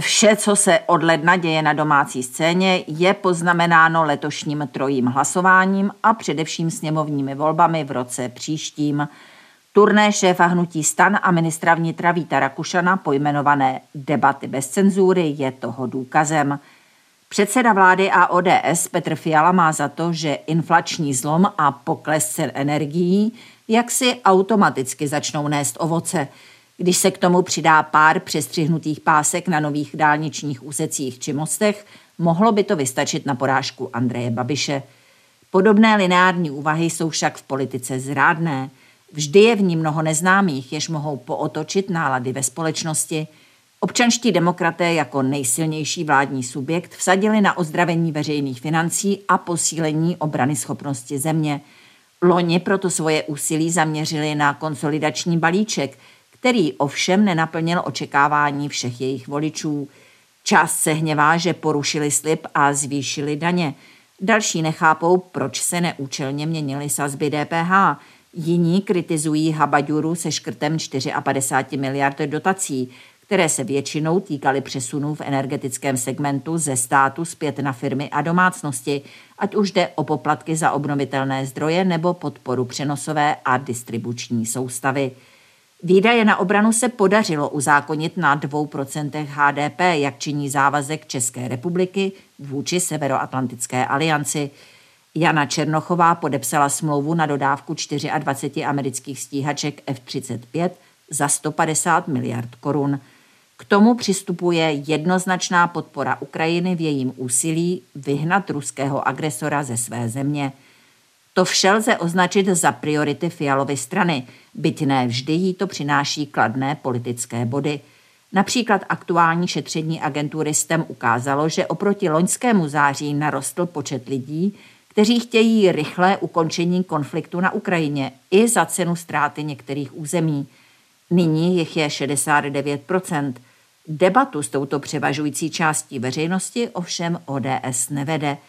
Vše, co se od ledna děje na domácí scéně, je poznamenáno letošním trojím hlasováním a především sněmovními volbami v roce příštím. Turné šéfa hnutí stan a ministra vnitra Víta Rakušana pojmenované debaty bez cenzury je toho důkazem. Předseda vlády a ODS Petr Fiala má za to, že inflační zlom a pokles cen energií jak si automaticky začnou nést ovoce – když se k tomu přidá pár přestřihnutých pásek na nových dálničních úsecích či mostech, mohlo by to vystačit na porážku Andreje Babiše. Podobné lineární úvahy jsou však v politice zrádné. Vždy je v ní mnoho neznámých, jež mohou pootočit nálady ve společnosti. Občanští demokraté jako nejsilnější vládní subjekt vsadili na ozdravení veřejných financí a posílení obrany schopnosti země. Loni proto svoje úsilí zaměřili na konsolidační balíček – který ovšem nenaplnil očekávání všech jejich voličů. Část se hněvá, že porušili slib a zvýšili daně. Další nechápou, proč se neúčelně měnily sazby DPH. Jiní kritizují Habaduru se škrtem 54 miliard dotací, které se většinou týkaly přesunů v energetickém segmentu ze státu zpět na firmy a domácnosti, ať už jde o poplatky za obnovitelné zdroje nebo podporu přenosové a distribuční soustavy. Výdaje na obranu se podařilo uzákonit na 2% HDP, jak činí závazek České republiky vůči Severoatlantické alianci. Jana Černochová podepsala smlouvu na dodávku 24 amerických stíhaček F-35 za 150 miliard korun. K tomu přistupuje jednoznačná podpora Ukrajiny v jejím úsilí vyhnat ruského agresora ze své země – to vše lze označit za priority Fialovy strany, byť ne vždy jí to přináší kladné politické body. Například aktuální šetření agentury STEM ukázalo, že oproti loňskému září narostl počet lidí, kteří chtějí rychlé ukončení konfliktu na Ukrajině i za cenu ztráty některých území. Nyní jich je 69% Debatu s touto převažující částí veřejnosti ovšem ODS nevede –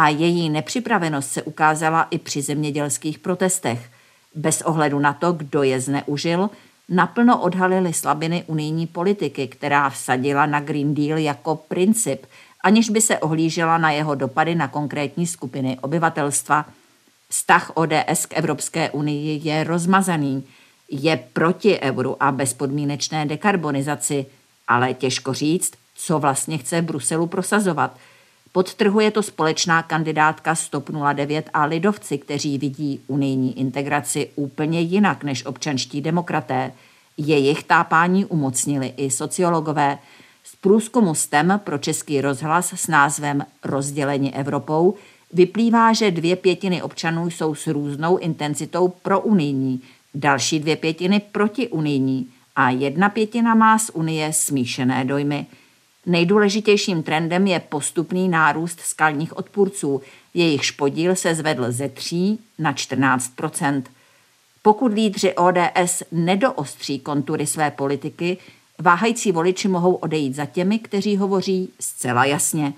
a její nepřipravenost se ukázala i při zemědělských protestech. Bez ohledu na to, kdo je zneužil, naplno odhalili slabiny unijní politiky, která vsadila na Green Deal jako princip, aniž by se ohlížela na jeho dopady na konkrétní skupiny obyvatelstva. Vztah ODS k Evropské unii je rozmazaný, je proti euru a bezpodmínečné dekarbonizaci, ale těžko říct, co vlastně chce Bruselu prosazovat – Podtrhuje to společná kandidátka Stop 09 a lidovci, kteří vidí unijní integraci úplně jinak než občanští demokraté. Jejich tápání umocnili i sociologové. Z průzkumu STEM pro český rozhlas s názvem Rozdělení Evropou vyplývá, že dvě pětiny občanů jsou s různou intenzitou pro unijní, další dvě pětiny proti unijní a jedna pětina má z Unie smíšené dojmy – Nejdůležitějším trendem je postupný nárůst skalních odpůrců. Jejich podíl se zvedl ze 3 na 14% Pokud lídři ODS nedoostří kontury své politiky, váhající voliči mohou odejít za těmi, kteří hovoří zcela jasně.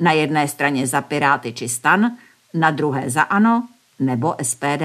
Na jedné straně za Piráty či Stan, na druhé za ANO nebo SPD.